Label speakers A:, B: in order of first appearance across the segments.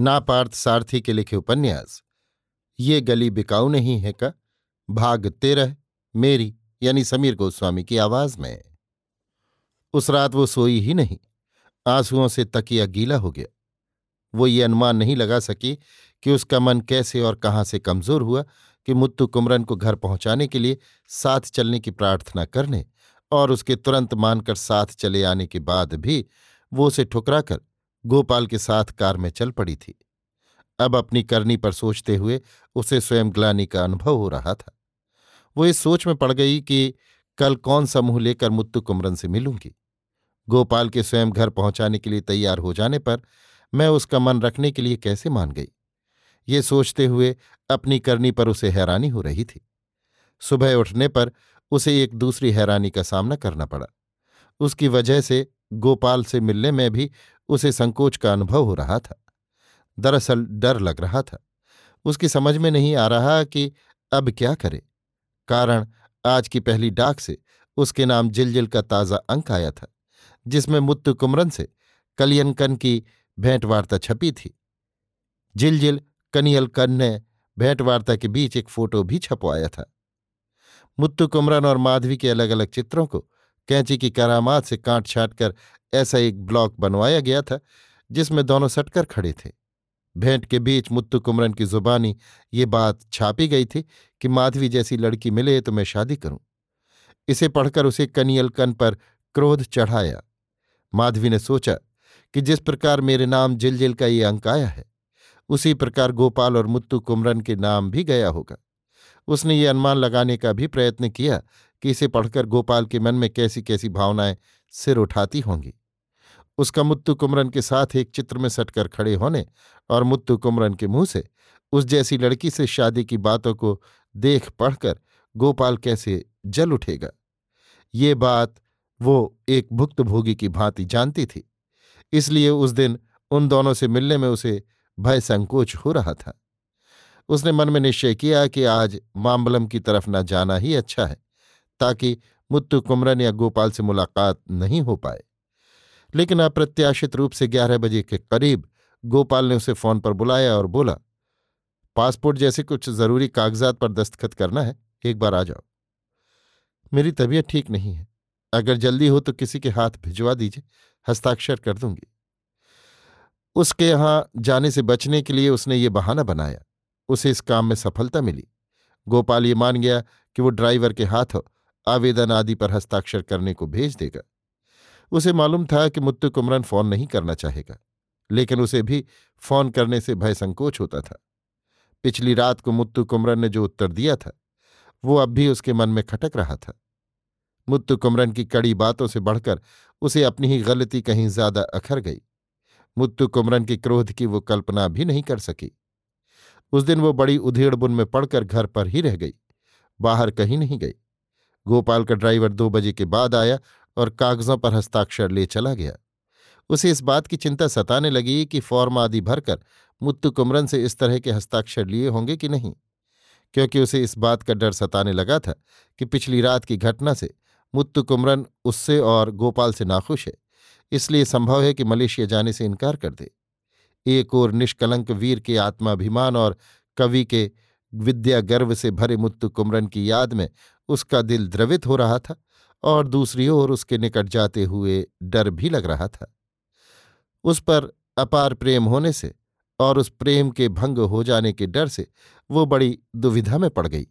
A: नापार्थ सारथी के लिखे उपन्यास। ये गली बिकाऊ नहीं है का? भाग तेरह मेरी, यानी समीर गोस्वामी की आवाज़ में। उस रात वो सोई ही नहीं। आंसुओं से तकिया गीला हो गया। वो ये अनुमान नहीं लगा सकी कि उसका मन कैसे और कहाँ से कमज़ोर हुआ कि मुत्तु कुमरन को घर पहुँचाने के लिए साथ चलने की प्रार्थना करने और उसके तुरंत मानकर साथ चले आने के बाद भी वो उसे ठुकराकर गोपाल के साथ कार में चल पड़ी थी। अब अपनी करनी पर सोचते हुए उसे स्वयं ग्लानी का अनुभव हो रहा था। वो इस सोच में पड़ गई कि कल कौन सा मुँह लेकर मुत्तु कुमरन से मिलूँगी। गोपाल के स्वयं घर पहुँचाने के लिए तैयार हो जाने पर मैं उसका मन रखने के लिए कैसे मान गई? ये सोचते हुए अपनी करनी पर उसे हैरानी हो रही थी। सुबह उठने पर उसे एक दूसरी हैरानी का सामना करना पड़ा। उसकी वजह से गोपाल से मिलने में भी उसे संकोच का अनुभव हो रहा था। दरअसल डर लग रहा था। उसकी समझ में नहीं आ रहा कि अब क्या करे। कारण, आज की पहली डाक से उसके नाम जिलजिल का ताज़ा अंक आया था, जिसमें मुत्तु कुमरन से कलियनकन की भेंटवार्ता छपी थी। जिलजिल, कनियलकन ने भेंटवार्ता के बीच एक फ़ोटो भी छपवाया था। मुत्तु कुमरन और माधवी के अलग अलग चित्रों को कैंची की करामात से काट छाट कर ऐसा एक ब्लॉक बनवाया गया था, जिसमें दोनों सटकर खड़े थे। भेंट के बीच मुत्तु कुमरन की जुबानी ये बात छापी गई थी कि माधवी जैसी लड़की मिले तो मैं शादी करूँ। इसे पढ़कर उसे कनियल कन पर क्रोध चढ़ाया। माधवी ने सोचा कि जिस प्रकार मेरे नाम जिलजिल का ये अंक आया है, उसी प्रकार गोपाल और मुत्तु कुमरन के नाम भी गया होगा। उसने ये अनुमान लगाने का भी प्रयत्न किया कि इसे पढ़कर गोपाल के मन में कैसी कैसी भावनाएँ सिर उठाती होंगी। उसका मुत्तु कुमरन के साथ एक चित्र में सटकर खड़े होने और मुत्तु कुमरन के मुँह से उस जैसी लड़की से शादी की बातों को देख पढ़कर गोपाल कैसे जल उठेगा। ये बात वो एक भुक्तभोगी की भांति जानती थी, इसलिए उस दिन उन दोनों से मिलने में उसे भय संकोच हो रहा था। उसने मन में निश्चय किया कि आज मामलम की तरफ़ न जाना ही अच्छा है, ताकि मुत्तु कुमरन या गोपाल से मुलाकात नहीं हो पाए। लेकिन अप्रत्याशित रूप से ग्यारह बजे के करीब गोपाल ने उसे फ़ोन पर बुलाया और बोला, पासपोर्ट जैसे कुछ ज़रूरी कागजात पर दस्तखत करना है, एक बार आ जाओ। मेरी तबीयत ठीक नहीं है। अगर जल्दी हो तो किसी के हाथ भिजवा दीजिए, हस्ताक्षर कर दूँगी। उसके यहाँ जाने से बचने के लिए उसने ये बहाना बनाया। उसे इस काम में सफलता मिली। गोपाल ये मान गया कि वो ड्राइवर के हाथों आवेदन आदि पर हस्ताक्षर करने को भेज देगा। उसे मालूम था कि मुत्तु कुमरन फ़ोन नहीं करना चाहेगा, लेकिन उसे भी फ़ोन करने से भय संकोच होता था। पिछली रात को मुत्तु कुमरन ने जो उत्तर दिया था, वो अब भी उसके मन में खटक रहा था। मुत्तु कुमरन की कड़ी बातों से बढ़कर उसे अपनी ही गलती कहीं ज़्यादा अखर गई। मुत्तु कुमरन के क्रोध की वो कल्पना भी नहीं कर सकी। उस दिन वो बड़ी उधेड़ बुन में पड़कर घर पर ही रह गई, बाहर कहीं नहीं गई। गोपाल का ड्राइवर दो बजे के बाद आया और कागजों पर हस्ताक्षर ले चला गया। उसे इस बात की चिंता सताने लगी कि फॉर्म आदि भरकर मुत्तु कुमरन से इस तरह के हस्ताक्षर लिए होंगे कि नहीं। क्योंकि उसे इस बात का डर सताने लगा था कि पिछली रात की घटना से मुत्तु कुमरन उससे और गोपाल से नाखुश है। इसलिए संभव है कि मलेशिया जाने से इनकार कर दे। एक और निष्कलंक वीर के आत्माभिमान और कवि के विद्या गर्व से भरे मुत्तु कुमरन की याद में उसका दिल द्रवित हो रहा था। और दूसरी ओर उसके निकट जाते हुए डर भी लग रहा था। उस पर अपार प्रेम होने से और उस प्रेम के भंग हो जाने के डर से वो बड़ी दुविधा में पड़ गई।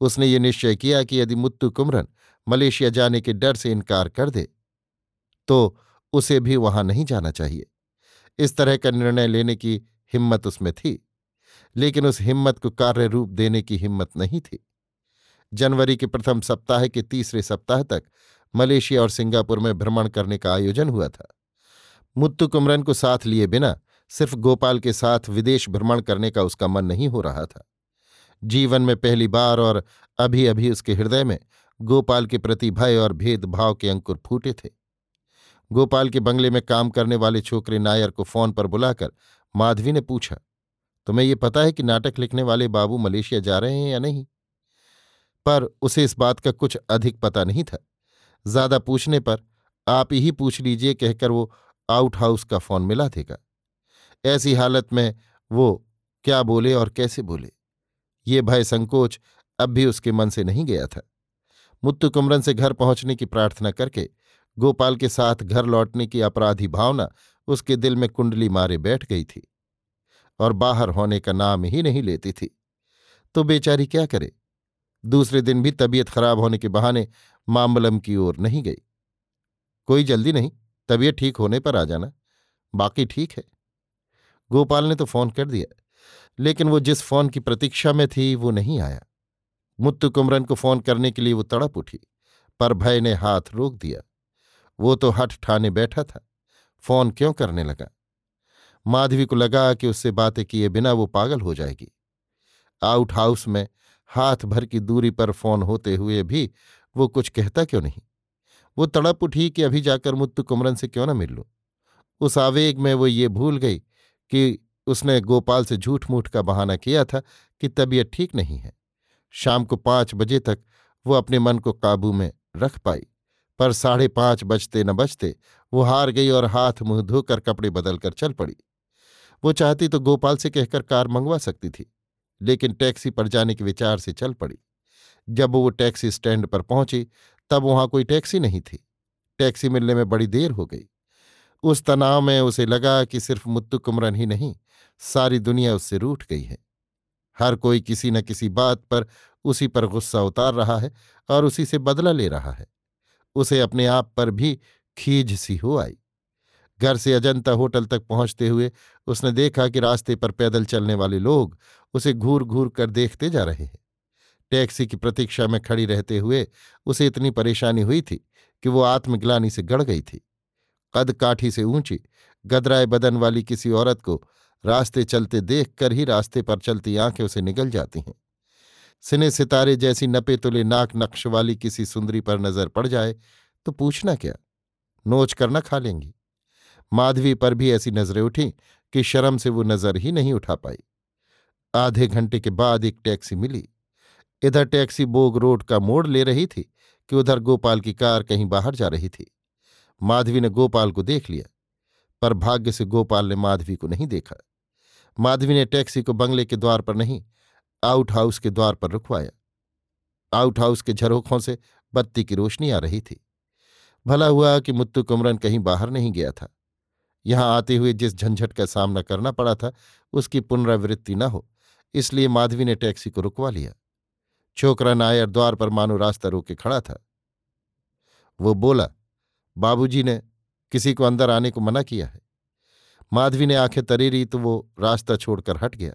A: उसने ये निश्चय किया कि यदि मुत्तु कुमरन मलेशिया जाने के डर से इनकार कर दे तो उसे भी वहाँ नहीं जाना चाहिए। इस तरह का निर्णय लेने की हिम्मत उसमें थी, लेकिन उस हिम्मत को कार्य रूप देने की हिम्मत नहीं थी। जनवरी के प्रथम सप्ताह के तीसरे सप्ताह तक मलेशिया और सिंगापुर में भ्रमण करने का आयोजन हुआ था। मुत्तु कुमरन को साथ लिए बिना सिर्फ़ गोपाल के साथ विदेश भ्रमण करने का उसका मन नहीं हो रहा था। जीवन में पहली बार और अभी अभी उसके हृदय में गोपाल के प्रति भय और भेदभाव के अंकुर फूटे थे। गोपाल के बंगले में काम करने वाले छोकरे नायर को फ़ोन पर बुलाकर माधवी ने पूछा, तुम्हें ये पता है कि नाटक लिखने वाले बाबू मलेशिया जा रहे हैं या नहीं? पर उसे इस बात का कुछ अधिक पता नहीं था। ज़्यादा पूछने पर आप ही पूछ लीजिए कहकर वो आउट हाउस का फ़ोन मिला देगा। ऐसी हालत में वो क्या बोले और कैसे बोले? ये भय संकोच अब भी उसके मन से नहीं गया था। मुत्तु कुमरन से घर पहुँचने की प्रार्थना करके गोपाल के साथ घर लौटने की अपराधी भावना उसके दिल में कुंडली मारे बैठ गई थी और बाहर होने का नाम ही नहीं लेती थी। तो बेचारी क्या करे? दूसरे दिन भी तबीयत खराब होने के बहाने मामलम की ओर नहीं गई। कोई जल्दी नहीं, तबीयत ठीक होने पर आ जाना। बाकी ठीक है। गोपाल ने तो फ़ोन कर दिया, लेकिन वो जिस फ़ोन की प्रतीक्षा में थी, वो नहीं आया। मुत्तु कुमरन को फ़ोन करने के लिए वो तड़प उठी, पर भय ने हाथ रोक दिया। वो तो हठ ठाने बैठा था, फ़ोन क्यों करने लगा? माधवी को लगा कि उससे बातें किए बिना वो पागल हो जाएगी। आउट हाउस में हाथ भर की दूरी पर फ़ोन होते हुए भी वो कुछ कहता क्यों नहीं? वो तड़प उठी कि अभी जाकर मुत्तु कुमरन से क्यों न मिल लूँ? उस आवेग में वो ये भूल गई कि उसने गोपाल से झूठ मूठ का बहाना किया था कि तबीयत ठीक नहीं है। शाम को पाँच बजे तक वो अपने मन को काबू में रख पाई, पर साढ़े पाँच बजते न बजते वो हार गई और हाथ मुँह धोकर कपड़े बदलकर चल पड़ी। वो चाहती तो गोपाल से कहकर कार मंगवा सकती थी। लेकिन टैक्सी पर जाने के विचार से चल पड़ी। जब वो टैक्सी स्टैंड पर पहुँची, तब वहाँ कोई टैक्सी नहीं थी। टैक्सी मिलने में बड़ी देर हो गई। उस तनाव में उसे लगा कि सिर्फ़ मुत्तु कुमरन ही नहीं, सारी दुनिया उससे रूठ गई है। हर कोई किसी न किसी बात पर उसी पर गुस्सा उतार रहा है और उसी से बदला ले रहा है। उसे अपने आप पर भी खीज सी हो आई। घर से अजंता होटल तक पहुँचते हुए उसने देखा कि रास्ते पर पैदल चलने वाले लोग उसे घूर घूर कर देखते जा रहे हैं। टैक्सी की प्रतीक्षा में खड़ी रहते हुए उसे इतनी परेशानी हुई थी कि वो आत्मग्लानी से गड़ गई थी। कद काठी से ऊँची, गदराए बदन वाली किसी औरत को रास्ते चलते देख कर ही रास्ते पर चलती आँखें उसे निगल जाती हैं। सिने सितारे जैसी नपे तुले नाक नक्श वाली किसी सुंदरी पर नज़र पड़ जाए तो पूछना क्या? नोच कर न खा लेंगी। माधवी पर भी ऐसी नज़रें उठीं कि शर्म से वो नज़र ही नहीं उठा पाई। आधे घंटे के बाद एक टैक्सी मिली। इधर टैक्सी बोग रोड का मोड़ ले रही थी कि उधर गोपाल की कार कहीं बाहर जा रही थी। माधवी ने गोपाल को देख लिया, पर भाग्य से गोपाल ने माधवी को नहीं देखा। माधवी ने टैक्सी को बंगले के द्वार पर नहीं, आउट हाउस के द्वार पर रुकवाया। आउट हाउस के झरोखों से बत्ती की रोशनी आ रही थी। भला हुआ कि मुत्तु कुमरन कहीं बाहर नहीं गया था। यहाँ आते हुए जिस झंझट का सामना करना पड़ा था, उसकी पुनरावृत्ति न हो। इसलिए माधवी ने टैक्सी को रुकवा लिया। छोकरा नायर द्वार पर मानो रास्ता रोके खड़ा था। वो बोला, बाबूजी ने किसी को अंदर आने को मना किया है। माधवी ने आँखें तरीरी तो वो रास्ता छोड़कर हट गया।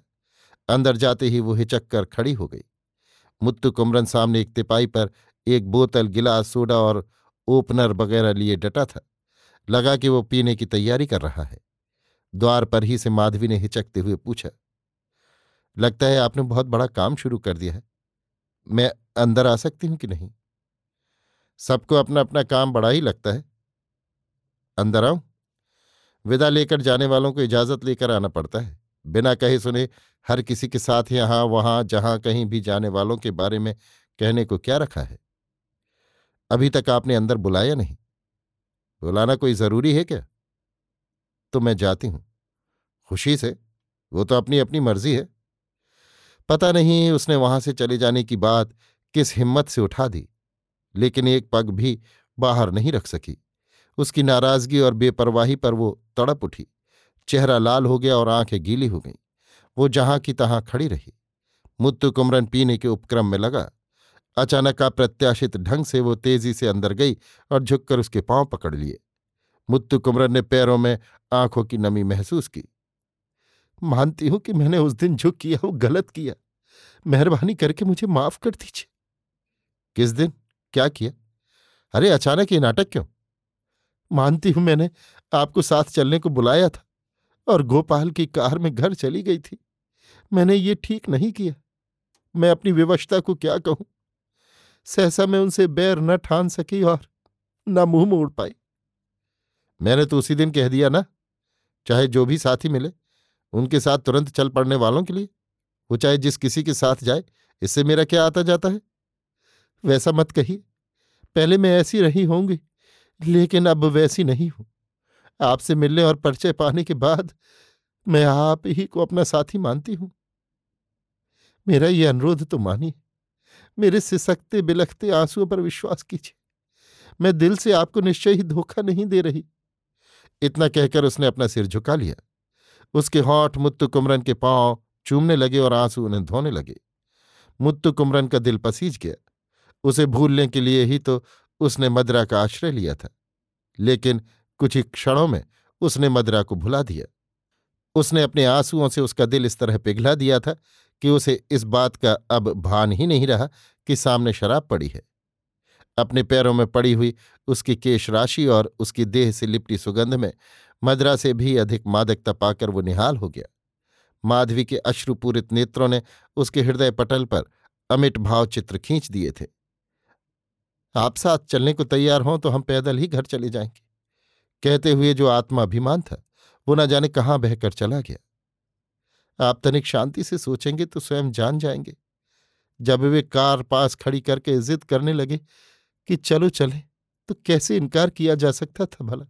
A: अंदर जाते ही वो हिचक कर खड़ी हो गई। मुत्तु कुमरन सामने एक तिपाई पर एक बोतल, गिलास, सोडा और ओपनर वगैरह लिए डटा था। लगा कि वो पीने की तैयारी कर रहा है। द्वार पर ही से माधवी ने हिचकते हुए पूछा लगता है आपने बहुत बड़ा काम शुरू कर दिया है। मैं अंदर आ सकती हूँ कि नहीं? सबको अपना अपना काम बड़ा ही लगता है। अंदर आऊँ विदा लेकर जाने वालों को इजाज़त लेकर आना पड़ता है। बिना कहे सुने हर किसी के साथ यहाँ, वहाँ, जहाँ कहीं भी जाने वालों के बारे में कहने को क्या रखा है? अभी तक आपने अंदर बुलाया नहीं। बुलाना कोई ज़रूरी है क्या? तो मैं जाती हूँ। खुशी से, वो तो अपनी अपनी मर्ज़ी है। पता नहीं उसने वहाँ से चले जाने की बात किस हिम्मत से उठा दी, लेकिन एक पग भी बाहर नहीं रख सकी। उसकी नाराज़गी और बेपरवाही पर वो तड़प उठी। चेहरा लाल हो गया और आँखें गीली हो गईं। वो जहाँ की तहां खड़ी रही। मुत्तु कुमरन पीने के उपक्रम में लगा। अचानक अप्रत्याशित ढंग से वो तेज़ी से अंदर गई और झुककर उसके पाँव पकड़ लिए। मुत्तु कुमरन ने पैरों में आँखों की नमी महसूस की। मानती हूँ कि मैंने उस दिन जो किया, वो गलत किया। मेहरबानी करके मुझे माफ़ कर दीजिए। किस दिन? क्या किया? अरे, अचानक ये नाटक क्यों? मानती हूँ मैंने आपको साथ चलने को बुलाया था और गोपाल की कार में घर चली गई थी। मैंने ये ठीक नहीं किया। मैं अपनी विवशता को क्या कहूँ? सहसा मैं उनसे बैर न ठान सकी और न मुँह मोड़ पाई। मैंने तो उसी दिन कह दिया ना, चाहे जो भी साथी मिले। उनके साथ तुरंत चल पड़ने वालों के लिए, वो चाहे जिस किसी के साथ जाए, इससे मेरा क्या आता जाता है? वैसा मत कहिए। पहले मैं ऐसी रही होंगी, लेकिन अब वैसी नहीं हूँ। आपसे मिलने और परिचय पाने के बाद मैं आप ही को अपना साथी मानती हूँ। मेरा ये अनुरोध तो मानिए। मेरे सिसकते बिलखते आंसुओं पर विश्वास कीजिए। मैं दिल से आपको निश्चय ही धोखा नहीं दे रही। इतना कहकर उसने अपना सिर झुका लिया। उसके होठ मुत्तु कुमरन के पाँव चूमने लगे और आँसू उन्हें धोने लगे। मुत्तु कुमरन का दिल पसीज गया। उसे भूलने के लिए ही तो उसने मदरा का आश्रय लिया था। लेकिन कुछ ही क्षणों में उसने मदरा को भुला दिया। उसने अपने आंसुओं से उसका दिल इस तरह पिघला दिया था कि उसे इस बात का अब भान ही नहीं रहा कि सामने शराब पड़ी है। अपने पैरों में पड़ी हुई उसकी केश राशि और उसकी देह से लिपटी सुगंध में मदरा से भी अधिक मादकता पाकर वो निहाल हो गया। माधवी के अश्रुपूरित नेत्रों ने उसके हृदय पटल पर अमिट भाव चित्र खींच दिए थे। आप साथ चलने को तैयार हों तो हम पैदल ही घर चले जाएँगे। कहते हुए जो आत्मा अभिमान था, वो न जाने कहाँ बहकर चला गया। आप तनिक शांति से सोचेंगे तो स्वयं जान जाएँगे। जब वे कार पास खड़ी करके जिद करने लगे कि चलो चले तो कैसे इनकार किया जा सकता था भला?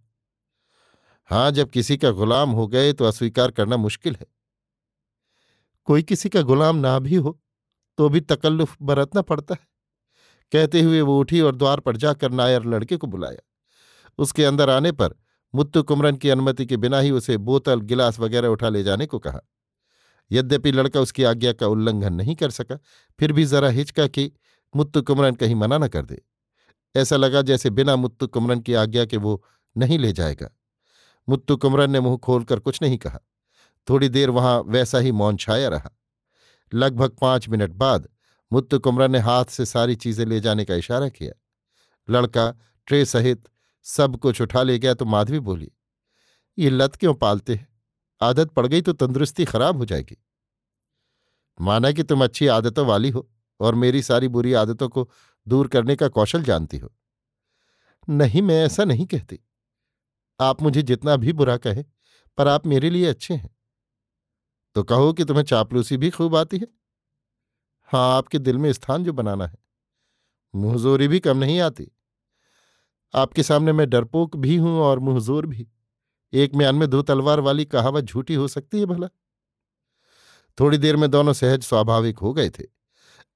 A: हाँ, जब किसी का गुलाम हो गए तो अस्वीकार करना मुश्किल है। कोई किसी का गुलाम ना भी हो तो भी तकल्लुफ बरतना पड़ता है। कहते हुए वो उठी और द्वार पर जाकर नायर लड़के को बुलाया। उसके अंदर आने पर मुत्तु कुमरन की अनुमति के बिना ही उसे बोतल, गिलास वगैरह उठा ले जाने को कहा। यद्यपि लड़का उसकी आज्ञा का उल्लंघन नहीं कर सका, फिर भी जरा हिचका कि मुत्तु कुमरन कहीं मना न कर दे। ऐसा लगा जैसे बिना मुत्तु कुमरन की आज्ञा के वो नहीं ले जाएगा। मुत्तु कुमरन ने मुँह खोलकर कुछ नहीं कहा। थोड़ी देर वहाँ वैसा ही मौन छाया रहा। लगभग पाँच मिनट बाद मुत्तु कुमरन ने हाथ से सारी चीज़ें ले जाने का इशारा किया। लड़का, ट्रे सहित सब कुछ उठा ले गया तो माधवी बोली, ये लत क्यों पालते हैं? आदत पड़ गई तो तंदुरुस्ती खराब हो जाएगी। माना कि तुम अच्छी आदतों वाली हो और मेरी सारी बुरी आदतों को दूर करने का कौशल जानती हो। नहीं, मैं ऐसा नहीं कहती। आप मुझे जितना भी बुरा कहे, पर आप मेरे लिए अच्छे हैं। तो कहो कि तुम्हें चापलूसी भी खूब आती है? हाँ आपके दिल में स्थान जो बनाना है। मुंहजोरी भी कम नहीं आती। आपके सामने मैं डरपोक भी हूँ और मुंहजोर भी। एक म्यान में दो तलवार वाली कहावत झूठी हो सकती है भला। थोड़ी देर में दोनों सहज स्वाभाविक हो गए थे।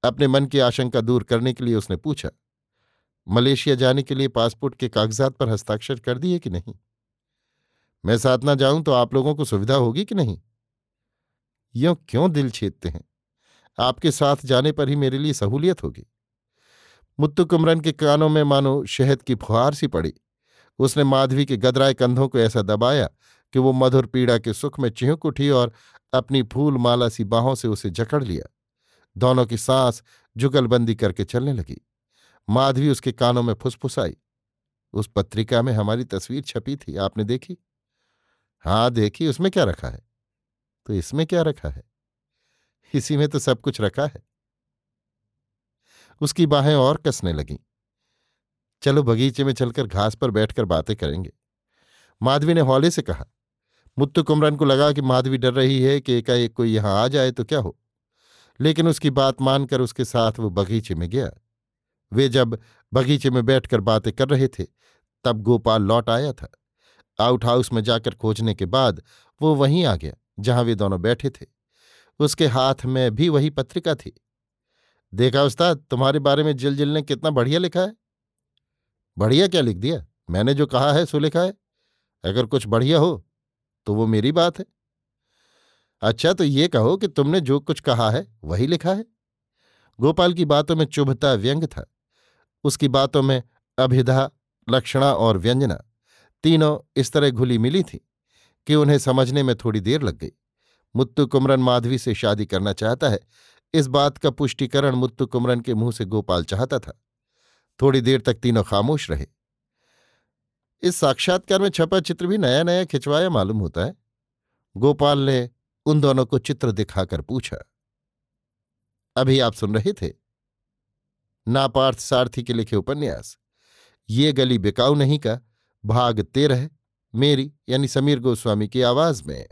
A: अपने मन की आशंका दूर करने के लिए उसने पूछा, मलेशिया जाने के लिए पासपोर्ट के कागजात पर हस्ताक्षर कर दिए कि नहीं? मैं साथ ना जाऊँ तो आप लोगों को सुविधा होगी कि नहीं? यो क्यों दिल छेदते हैं? आपके साथ जाने पर ही मेरे लिए सहूलियत होगी। मुत्तु कुमरन के कानों में मानो शहद की फुहार सी पड़ी। उसने माधवी के गदराए कंधों को ऐसा दबाया कि वो मधुर पीड़ा के सुख में चिहक उठी और अपनी फूल माला सी बाहों से उसे जकड़ लिया। दोनों की सांस जुगलबंदी करके चलने लगी। माधवी उसके कानों में फुसफुसाई। उस पत्रिका में हमारी तस्वीर छपी थी, आपने देखी? हाँ देखी उसमें क्या रखा है? तो इसमें क्या रखा है? इसी में तो सब कुछ रखा है। उसकी बाहें और कसने लगीं। चलो, बगीचे में चलकर घास पर बैठकर बातें करेंगे। माधवी ने हौले से कहा, मुत्तु कुमरन को लगा कि माधवी डर रही है कि एकाएक कोई यहाँ आ जाए तो क्या हो? लेकिन उसकी बात मानकर उसके साथ वो बगीचे में गया। वे जब बगीचे में बैठकर बातें कर रहे थे, तब गोपाल लौट आया था। आउट हाउस में जाकर खोजने के बाद वो वहीं आ गया, जहाँ वे दोनों बैठे थे। उसके हाथ में भी वही पत्रिका थी। देखा उस्ताद, तुम्हारे बारे में जिल जिल ने कितना बढ़िया लिखा है। बढ़िया क्या लिख दिया? मैंने जो कहा है सो लिखा है। अगर कुछ बढ़िया हो तो वो मेरी बात है। अच्छा तो ये कहो कि तुमने जो कुछ कहा है, वही लिखा है। गोपाल की बातों में चुभता व्यंग था। उसकी बातों में अभिधा, लक्षणा और व्यंजना तीनों इस तरह घुली मिली थी कि उन्हें समझने में थोड़ी देर लग गई। मुत्तु कुमरन माधवी से शादी करना चाहता है, इस बात का पुष्टिकरण मुत्तु कुमरन के मुँह से गोपाल चाहता था। थोड़ी देर तक तीनों खामोश रहे। इस साक्षात्कार में छपा चित्र भी नया नया खिंचवाया मालूम होता है। गोपाल ने उन दोनों को चित्र दिखाकर पूछा, अभी आप सुन रहे थे? नापार्थ सारथी के लिखे उपन्यास। ये गली बिकाऊ नहीं का भाग तेरह मेरी यानी समीर गोस्वामी की आवाज़ में।